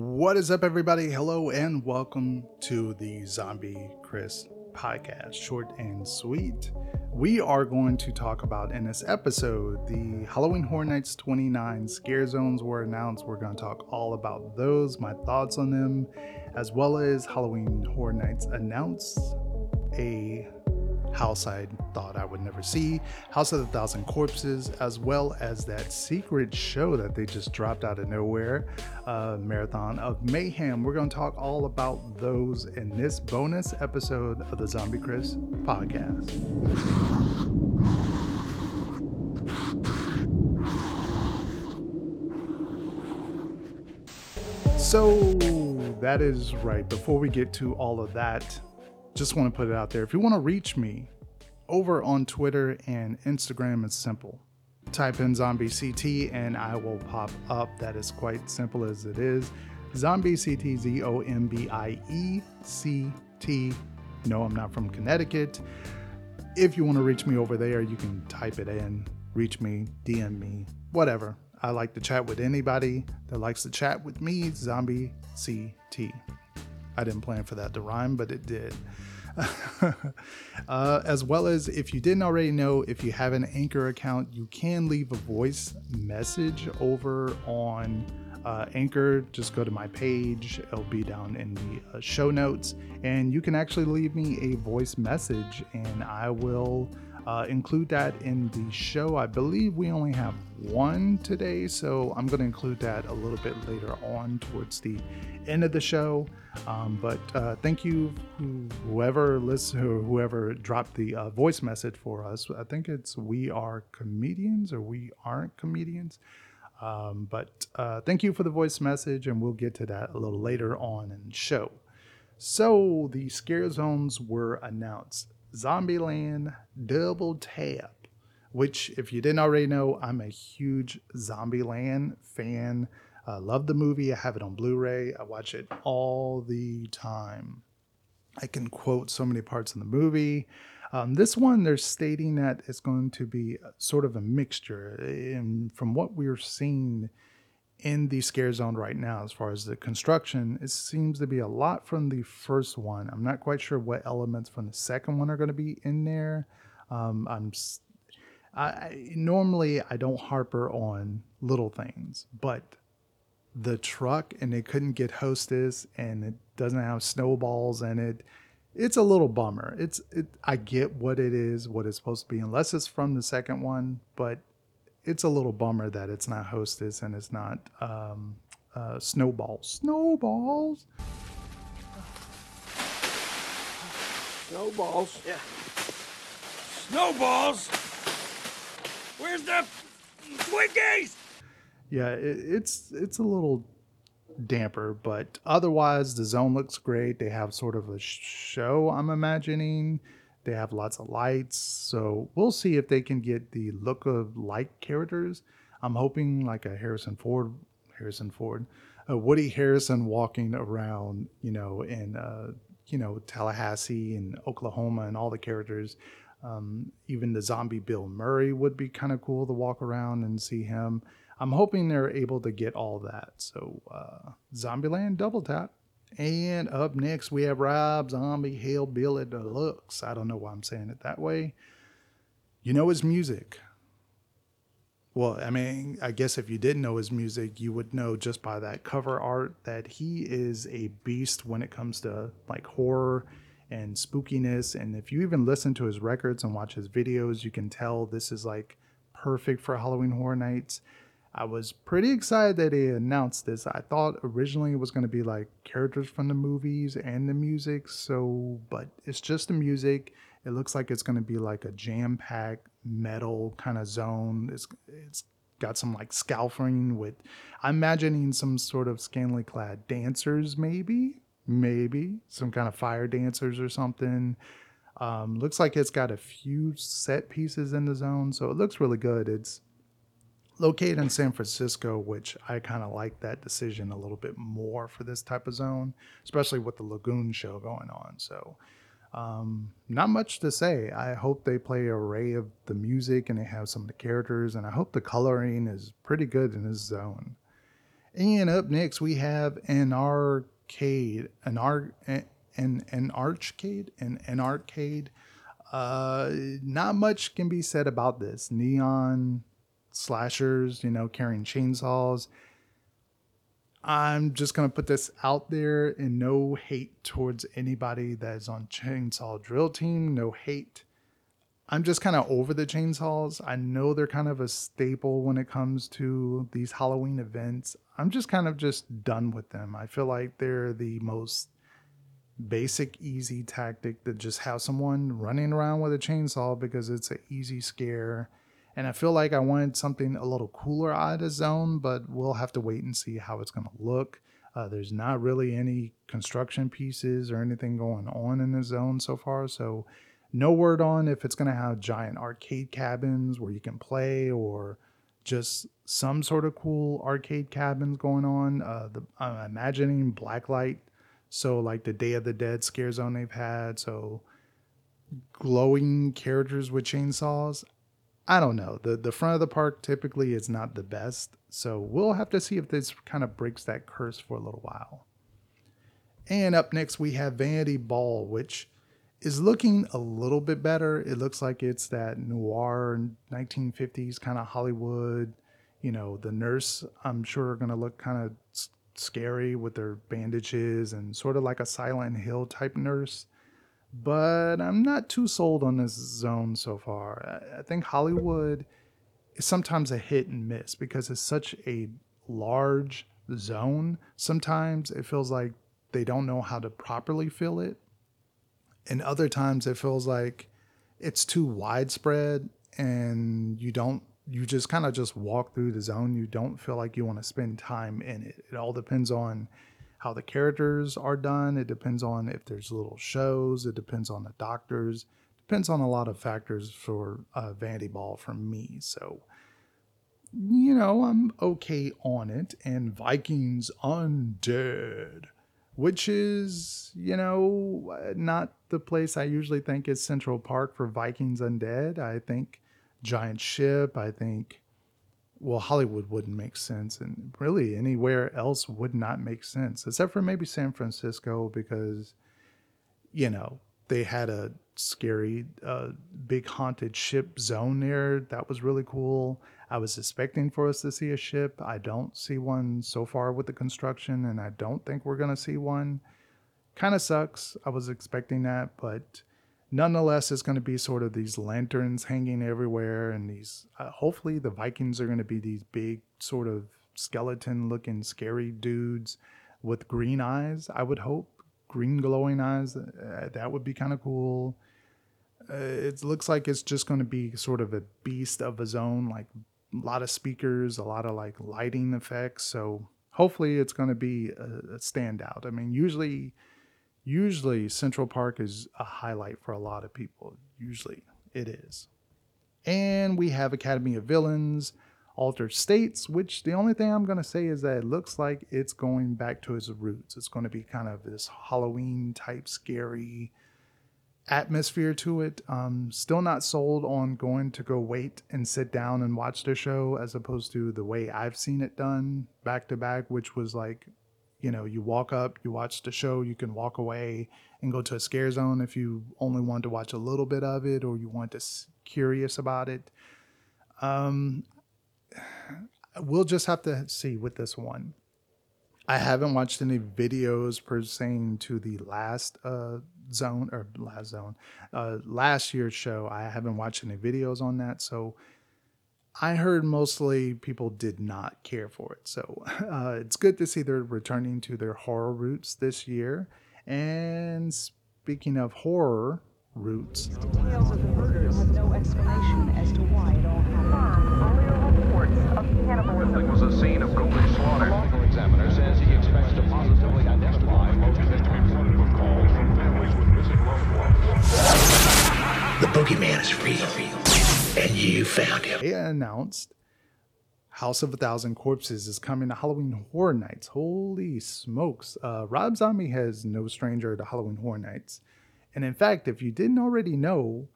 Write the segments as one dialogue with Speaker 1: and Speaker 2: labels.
Speaker 1: What is up, everybody? Hello, and welcome to the Zombie Chris podcast, short and sweet. We are going to talk about in this episode the Halloween Horror Nights 29 scare zones were announced. We're going to talk all about those, my thoughts on them, as well as Halloween Horror Nights announced a house I thought I would never see, House of the Thousand Corpses, as well as that secret show that they just dropped out of nowhere, uh, Marathon of Mayhem. We're going to talk all about those in this bonus episode of the Zombie Chris podcast. So that is right. Before we get to all of that, just want to put it out there. If you want to reach me over on Twitter and Instagram, it's simple. Type in Zombie CT and I will pop up. That is quite simple as it is. Zombie CT, Z O M B I E C T. No, I'm not from Connecticut. If you want to reach me over there, you can type it in, reach me, DM me, whatever. I like to chat with anybody that likes to chat with me, Zombie CT. I didn't plan for that to rhyme, but it did. uh, as well as if you didn't already know, if you have an Anchor account, you can leave a voice message over on uh, Anchor. Just go to my page, it'll be down in the uh, show notes, and you can actually leave me a voice message, and I will uh, include that in the show. I believe we only have one today, so I'm going to include that a little bit later on towards the end of the show. Um, but uh, thank you, whoever listened or whoever dropped the uh, voice message for us. I think it's we are comedians or we aren't comedians. Um, but uh, thank you for the voice message, and we'll get to that a little later on in the show. So the scare zones were announced. Zombieland Double Tap, which, if you didn't already know, I'm a huge Zombieland fan. I love the movie. I have it on Blu ray. I watch it all the time. I can quote so many parts in the movie. Um, this one, they're stating that it's going to be sort of a mixture. And from what we're seeing in the scare zone right now as far as the construction. It seems to be a lot from the first one. I'm not quite sure what elements from the second one are going to be in there. Um, i'm I, normally i don't harper on little things but the truck and they couldn't get hostess and it doesn't have snowballs in it it's a little bummer. It's it, i get what it is what it's supposed to be unless it's from the second one but it's a little bummer that it's not Hostess and it's not um, uh, Snowballs. Snowballs.
Speaker 2: Snowballs. Yeah. Snowballs. Where's the Twinkies?
Speaker 1: Yeah, it, it's it's a little damper, but otherwise the zone looks great. They have sort of a show. I'm imagining they have lots of lights. So we'll see if they can get the look of like characters. I'm hoping like a Harrison Ford, Harrison Ford, a Woody Harrison walking around, you know, in, uh, you know, Tallahassee and Oklahoma and all the characters. Um, even the zombie Bill Murray would be kind of cool to walk around and see him. I'm hoping they're able to get all that. So, uh, Zombieland Double Tap. And up next, we have Rob Zombie Hillbilly Deluxe. I don't know why I'm saying it that way. You know his music. Well, I mean, I guess if you didn't know his music, you would know just by that cover art that he is a beast when it comes to like horror and spookiness. And if you even listen to his records and watch his videos, you can tell this is like perfect for Halloween Horror Nights. I was pretty excited that they announced this. I thought originally it was going to be like characters from the movies and the music. So, but it's just the music. It looks like it's going to be like a jam-packed metal kind of zone. It's it's got some like scaffolding with. I'm imagining some sort of scantily clad dancers, maybe, maybe some kind of fire dancers or something. Um, looks like it's got a few set pieces in the zone, so it looks really good. It's located in San Francisco, which I kind of like that decision a little bit more for this type of zone, especially with the Lagoon show going on. So, um, not much to say. I hope they play an array of the music and they have some of the characters, and I hope the coloring is pretty good in this zone. And up next, we have an arcade, an arc, an an arcade, an an arcade. Uh, not much can be said about this. Neon slashers, you know, carrying chainsaws. I'm just gonna put this out there, and no hate towards anybody that is on Chainsaw Drill Team. No hate. I'm just kind of over the chainsaws. I know they're kind of a staple when it comes to these Halloween events. I'm just kind of just done with them. I feel like they're the most basic, easy tactic to just have someone running around with a chainsaw because it's an easy scare. And I feel like I wanted something a little cooler out of Zone, but we'll have to wait and see how it's going to look. Uh, there's not really any construction pieces or anything going on in the zone so far. So, no word on if it's going to have giant arcade cabins where you can play or just some sort of cool arcade cabins going on. Uh, the, I'm imagining blacklight. So, like the Day of the Dead scare zone they've had. So, glowing characters with chainsaws. I don't know. The the front of the park typically is not the best. So we'll have to see if this kind of breaks that curse for a little while. And up next we have Vanity Ball, which is looking a little bit better. It looks like it's that noir 1950s kind of Hollywood. You know, the nurse I'm sure are going to look kind of scary with their bandages and sort of like a Silent Hill type nurse but I'm not too sold on this zone so far. I think Hollywood is sometimes a hit and miss because it's such a large zone. Sometimes it feels like they don't know how to properly fill it. And other times it feels like it's too widespread and you don't you just kind of just walk through the zone. You don't feel like you want to spend time in it. It all depends on how the characters are done. It depends on if there's little shows. It depends on the doctors. Depends on a lot of factors for uh, Vanity Ball for me. So, you know, I'm okay on it. And Vikings Undead, which is, you know, not the place I usually think is Central Park for Vikings Undead. I think Giant Ship. I think well, Hollywood wouldn't make sense, and really anywhere else would not make sense, except for maybe San Francisco, because, you know, they had a scary, uh, big haunted ship zone there. That was really cool. I was expecting for us to see a ship. I don't see one so far with the construction, and I don't think we're going to see one. Kind of sucks. I was expecting that, but nonetheless it's going to be sort of these lanterns hanging everywhere and these uh, hopefully the vikings are going to be these big sort of skeleton looking scary dudes with green eyes i would hope. Green glowing eyes uh, that would be kind of cool. Uh, it looks like it's just going to be sort of a beast of a zone like a lot of speakers a lot of like lighting effects. So hopefully it's going to be a, a standout. I mean usually usually Central Park is a highlight for a lot of people. Usually it is. And we have Academy of Villains, Altered States, which the only thing I'm going to say is that it looks like it's going back to its roots. It's going to be kind of this Halloween type scary atmosphere to it. Um, still not sold on going to go wait and sit down and watch the show as opposed to the way I've seen it done back to back, which was like you know you walk up you watch the show you can walk away and go to a scare zone if you only want to watch a little bit of it or you want to curious about it. Um we'll just have to see with this one. I haven't watched any videos pertaining to the last uh zone or last zone uh last year's show. I haven't watched any videos on that. So I heard mostly people did not care for it. So uh, it's good to see they're returning to their horror roots this year. And speaking of horror roots,
Speaker 3: details of the murders have no explanation as to why it all happened. Reports of cannibalism.
Speaker 4: It was a scene of grueling slaughter. The local examiner says he expects to positively identify most victims. calls from families with missing loved ones.
Speaker 5: The boogeyman is real. And you found him.
Speaker 1: They announced House of a Thousand Corpses is coming to Halloween Horror Nights. Holy smokes. Uh, Rob Zombie has no stranger to Halloween Horror Nights. And in fact, if you didn't already know,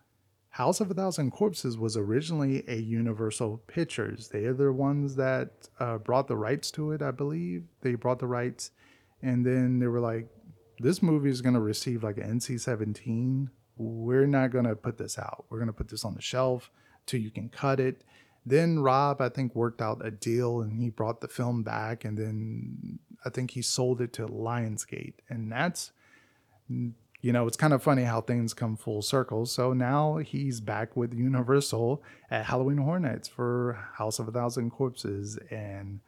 Speaker 1: House of a Thousand Corpses was originally a Universal Pictures. They are the ones that uh, brought the rights to it, I believe. They brought the rights, and then they were like, "This movie is going to receive like an NC-17. We're not going to put this out. We're going to put this on the shelf till you can cut it." Then Rob, I think, worked out a deal, and he brought the film back, and then I think he sold it to Lionsgate, and that's you know, it's kind of funny how things come full circle. So now he's back with Universal at Halloween Horror Nights for House of a Thousand Corpses. And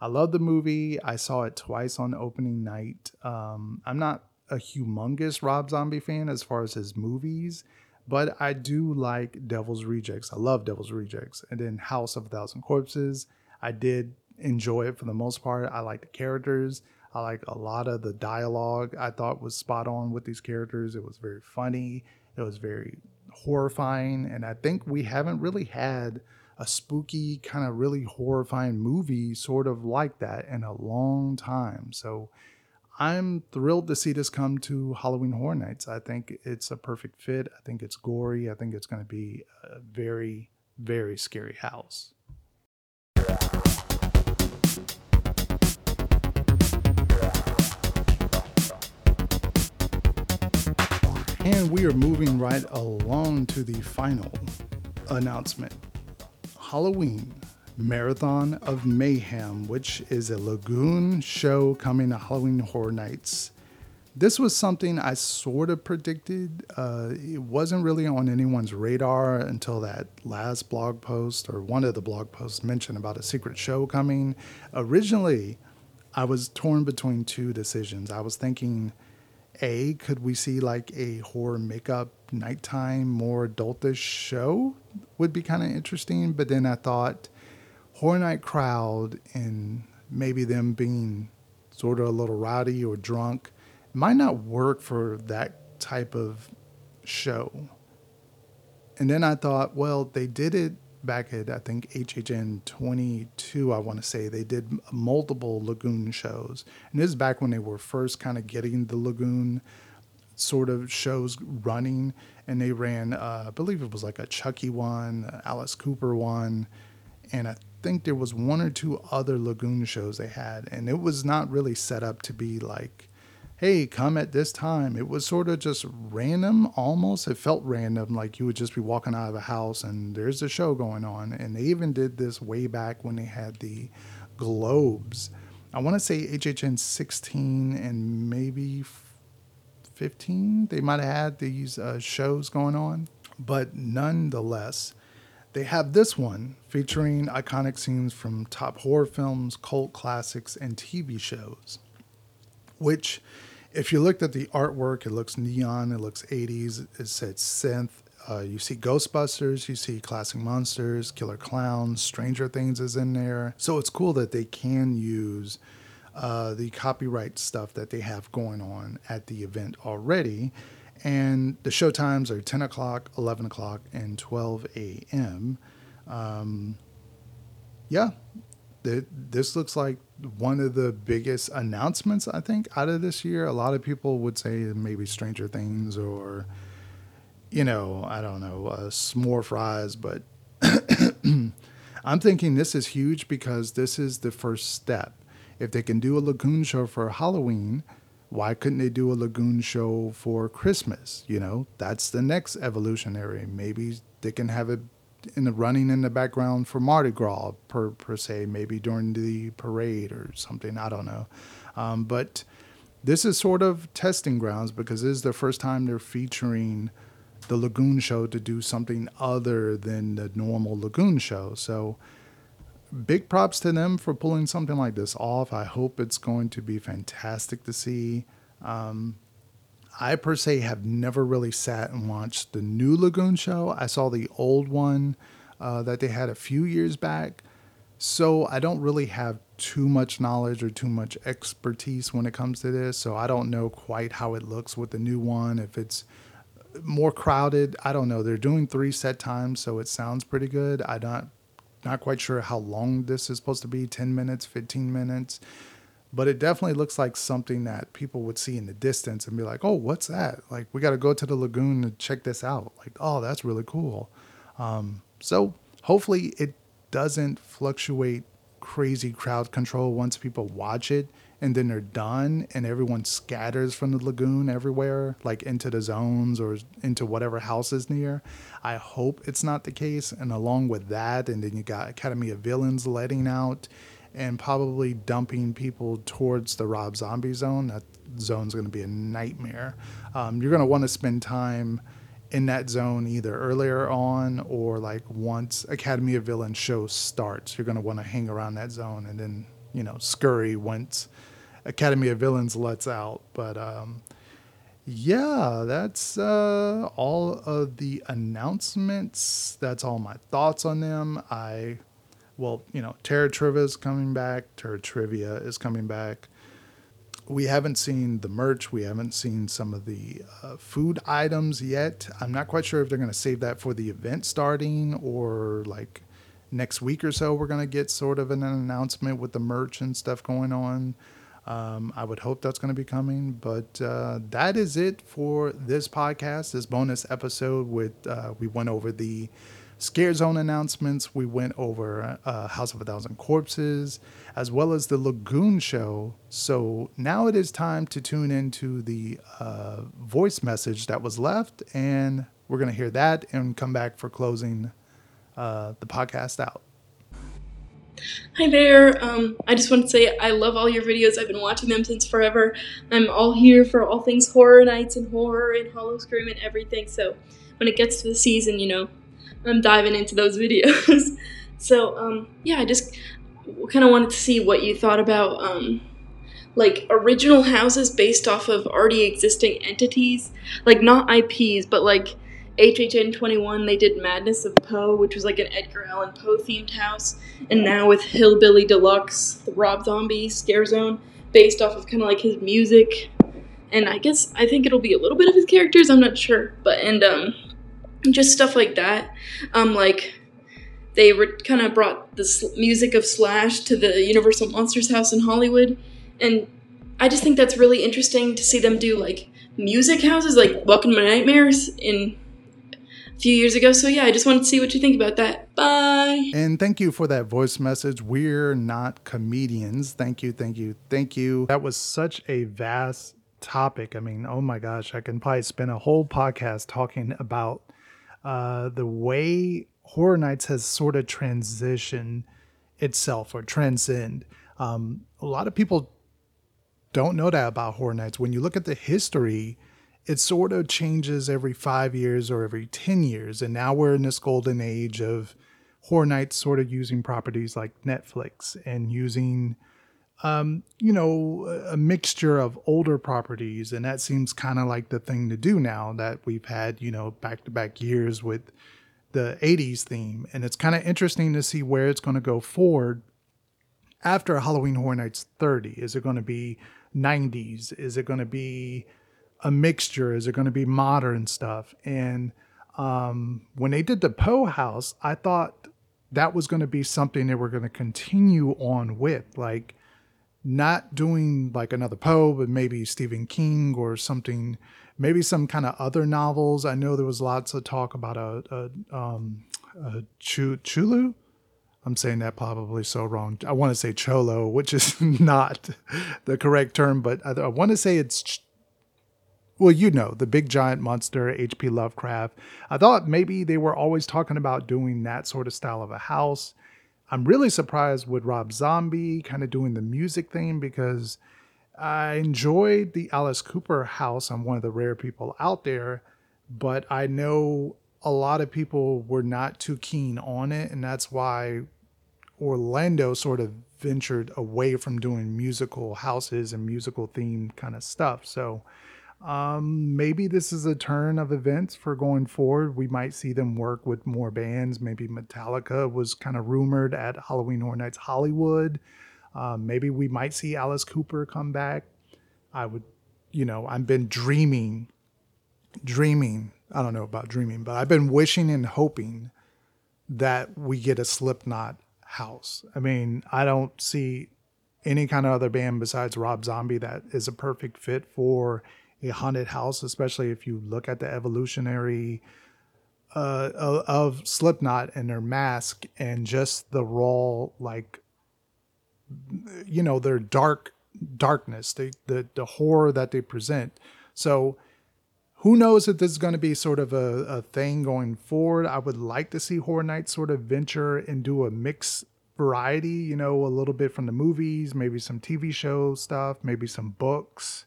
Speaker 1: I love the movie. I saw it twice on opening night. Um, I'm not a humongous Rob Zombie fan as far as his movies, but I do like Devil's Rejects. I love Devil's Rejects. And then House of a Thousand Corpses, I did enjoy it for the most part. I like the characters. I like a lot of the dialogue I thought was spot on with these characters. It was very funny. It was very horrifying. And I think we haven't really had a spooky, kind of really horrifying movie sort of like that in a long time. So I'm thrilled to see this come to Halloween Horror Nights. I think it's a perfect fit. I think it's gory. I think it's going to be a very, very scary house. And we are moving right along to the final announcement Halloween Marathon of Mayhem, which is a Lagoon show coming to Halloween Horror Nights. This was something I sort of predicted. Uh, it wasn't really on anyone's radar until that last blog post or one of the blog posts mentioned about a secret show coming. Originally, I was torn between two decisions. I was thinking, a, could we see like a horror makeup nighttime, more adultish show? Would be kind of interesting. But then I thought horror night crowd and maybe them being sort of a little rowdy or drunk might not work for that type of show. And then I thought, well, they did it back at I think HHN 22, I want to say. They did multiple Lagoon shows, and this is back when they were first kind of getting the Lagoon sort of shows running, and they ran, uh, I believe it was like a Chucky one, Alice Cooper one, and I think there was one or two other Lagoon shows they had, and it was not really set up to be like hey, come at this time. It was sort of just random almost. It felt random, like you would just be walking out of a house and there's a show going on. And they even did this way back when they had the Globes. I want to say HHN 16 and maybe 15. They might have had these uh, shows going on. But nonetheless, they have this one featuring iconic scenes from top horror films, cult classics, and TV shows, which if you looked at the artwork, it looks neon, it looks 80s, it said synth. Uh, you see Ghostbusters, you see Classic Monsters, Killer Clowns, Stranger Things is in there. So it's cool that they can use uh, the copyright stuff that they have going on at the event already. And the show times are 10 o'clock, 11 o'clock, and 12 a.m. Um, yeah, this looks like one of the biggest announcements I think out of this year. A lot of people would say maybe Stranger Things or, you know, I don't know, uh, s'more fries, but I'm thinking this is huge because this is the first step. If they can do a Lagoon show for Halloween, why couldn't they do a Lagoon show for Christmas? You know, that's the next evolutionary. Maybe they can have it in the running in the background for Mardi Gras per per se, maybe during the parade or something. I don't know, um, but this is sort of testing grounds because this is the first time they're featuring the Lagoon Show to do something other than the normal Lagoon Show. So big props to them for pulling something like this off. I hope it's going to be fantastic to see. Um, I per se have never really sat and watched the new Lagoon show. I saw the old one uh, that they had a few years back. So I don't really have too much knowledge or too much expertise when it comes to this. So I don't know quite how it looks with the new one. If it's more crowded, I don't know. They're doing three set times, so it sounds pretty good. I'm not not quite sure how long this is supposed to be 10 minutes, 15 minutes. but it definitely looks like something that people would see in the distance and be like, "Oh, what's that?" Like, we got to go to the lagoon to check this out. Like, oh, that's really cool. Um, so hopefully, it doesn't fluctuate crazy crowd control once people watch it and then they're done and everyone scatters from the lagoon everywhere like into the zones or into whatever house is near i hope it's not the case and along with that and then you got academy of villains letting out and probably dumping people towards the rob zombie zone that zone's going to be a nightmare um, you're going to want to spend time in that zone either earlier on or like once Academy of Villains show starts. You're going to want to hang around that zone and then, you know, scurry once Academy of Villains lets out. But um, yeah, that's uh, all of the announcements. That's all my thoughts on them. I, well, you know, Terra Trivia is coming back, Terra Trivia is coming back we haven't seen the merch. We haven't seen some of the uh, food items yet. I'm not quite sure if they're going to save that for the event starting or like next week or so. We're going to get sort of an announcement with the merch and stuff going on. Um, I would hope that's going to be coming, but uh, that is it for this podcast, this bonus episode. With uh, we went over the Scare Zone announcements. We went over uh, House of a Thousand Corpses, as well as the Lagoon Show. So now it is time to tune into the uh, voice message that was left, and we're going to hear that and come back for closing uh, the podcast out.
Speaker 6: Hi there. Um, I just want to say I love all your videos. I've been watching them since forever. I'm all here for all things horror nights and horror and Howl-O-Scream and everything. So when it gets to the season, you know, I'm diving into those videos. so um, yeah, I just kind of wanted to see what you thought about um, like original houses based off of already existing entities, like not IPs, but like HHN 21, they did Madness of Poe, which was like an Edgar Allan Poe themed house, and now with Hillbilly Deluxe, the Rob Zombie Scare Zone, based off of kind of like his music. And I guess I think it'll be a little bit of his characters. I'm not sure, but and um, just stuff like that. Um, like they re- kind of brought the sl- music of Slash to the Universal Monsters house in Hollywood, and I just think that's really interesting to see them do like music houses, like Welcome to Nightmares in few years ago. So yeah, I just wanted to see what you think about that. Bye.
Speaker 1: And thank you for that voice message. We're not comedians. Thank you, thank you, thank you. That was such a vast topic. I mean, oh my gosh, I can probably spend a whole podcast talking about uh, the way Horror Nights has sort of transitioned itself or transcend. Um, a lot of people don't know that about Horror Nights. When you look at the history, it sort of changes every five years or every 10 years. And now we're in this golden age of Horror Nights sort of using properties like Netflix and using, um, you know, a mixture of older properties. And that seems kind of like the thing to do now that we've had, you know, back to back years with the 80s theme. And it's kind of interesting to see where it's going to go forward after Halloween Horror Nights 30. Is it going to be 90s? Is it going to be a mixture? Is it going to be modern stuff? And um, when they did the Poe House, I thought that was going to be something they were going to continue on with, like not doing like another Poe, but maybe Stephen King or something, maybe some kind of other novels. I know there was lots of talk about a, a, um, a Ch- Chulu. I'm saying that probably so wrong. I want to say Cholo, which is not the correct term, but I, I want to say it's well, you know, the big giant monster, H.P. Lovecraft. I thought maybe they were always talking about doing that sort of style of a house. I'm really surprised with Rob Zombie kind of doing the music thing because I enjoyed the Alice Cooper house. I'm one of the rare people out there, but I know a lot of people were not too keen on it, and that's why Orlando sort of ventured away from doing musical houses and musical theme kind of stuff. So um, maybe this is a turn of events for going forward. We might see them work with more bands. Maybe Metallica was kind of rumored at Halloween Horror Nights Hollywood. Um, maybe we might see Alice Cooper come back. I would, you know, I've been dreaming, dreaming. I don't know about dreaming, but I've been wishing and hoping that we get a Slipknot house. I mean, I don't see any kind of other band besides Rob Zombie that is a perfect fit for a haunted house, especially if you look at the evolutionary uh, of, Slipknot and their mask and just the raw, like, you know, their dark darkness, the, the, the horror that they present. So, who knows if this is going to be sort of a, a thing going forward. I would like to see Horror Nights sort of venture and do a mix variety, you know, a little bit from the movies, maybe some TV show stuff, maybe some books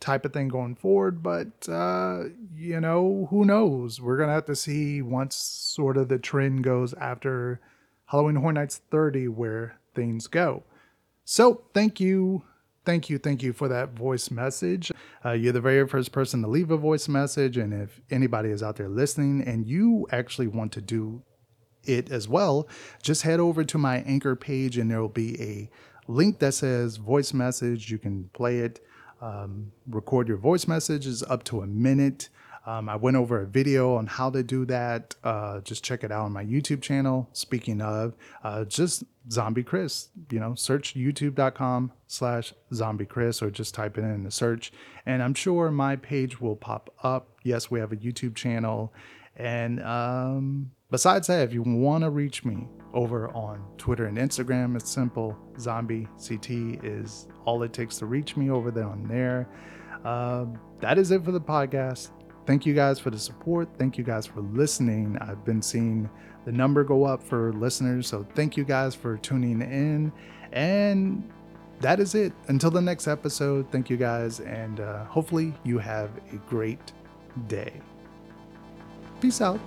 Speaker 1: type of thing going forward. But, uh, you know, who knows? We're going to have to see once sort of the trend goes after Halloween Horror Nights 30 where things go. So, thank you thank you, thank you for that voice message. Uh, you're the very first person to leave a voice message. And if anybody is out there listening and you actually want to do it as well, just head over to my anchor page and there will be a link that says voice message. You can play it, um, record your voice messages up to a minute. Um, I went over a video on how to do that. Uh, just check it out on my YouTube channel. Speaking of, uh, just Zombie Chris, you know, search youtube.com slash zombie Chris or just type it in the search. And I'm sure my page will pop up. Yes, we have a YouTube channel. And um, besides that, if you want to reach me over on Twitter and Instagram, it's simple. Zombie CT is all it takes to reach me over there on there. Uh, that is it for the podcast thank you guys for the support. Thank you guys for listening. I've been seeing the number go up for listeners. So thank you guys for tuning in. And that is it. Until the next episode, thank you guys. And uh, hopefully you have a great day. Peace out.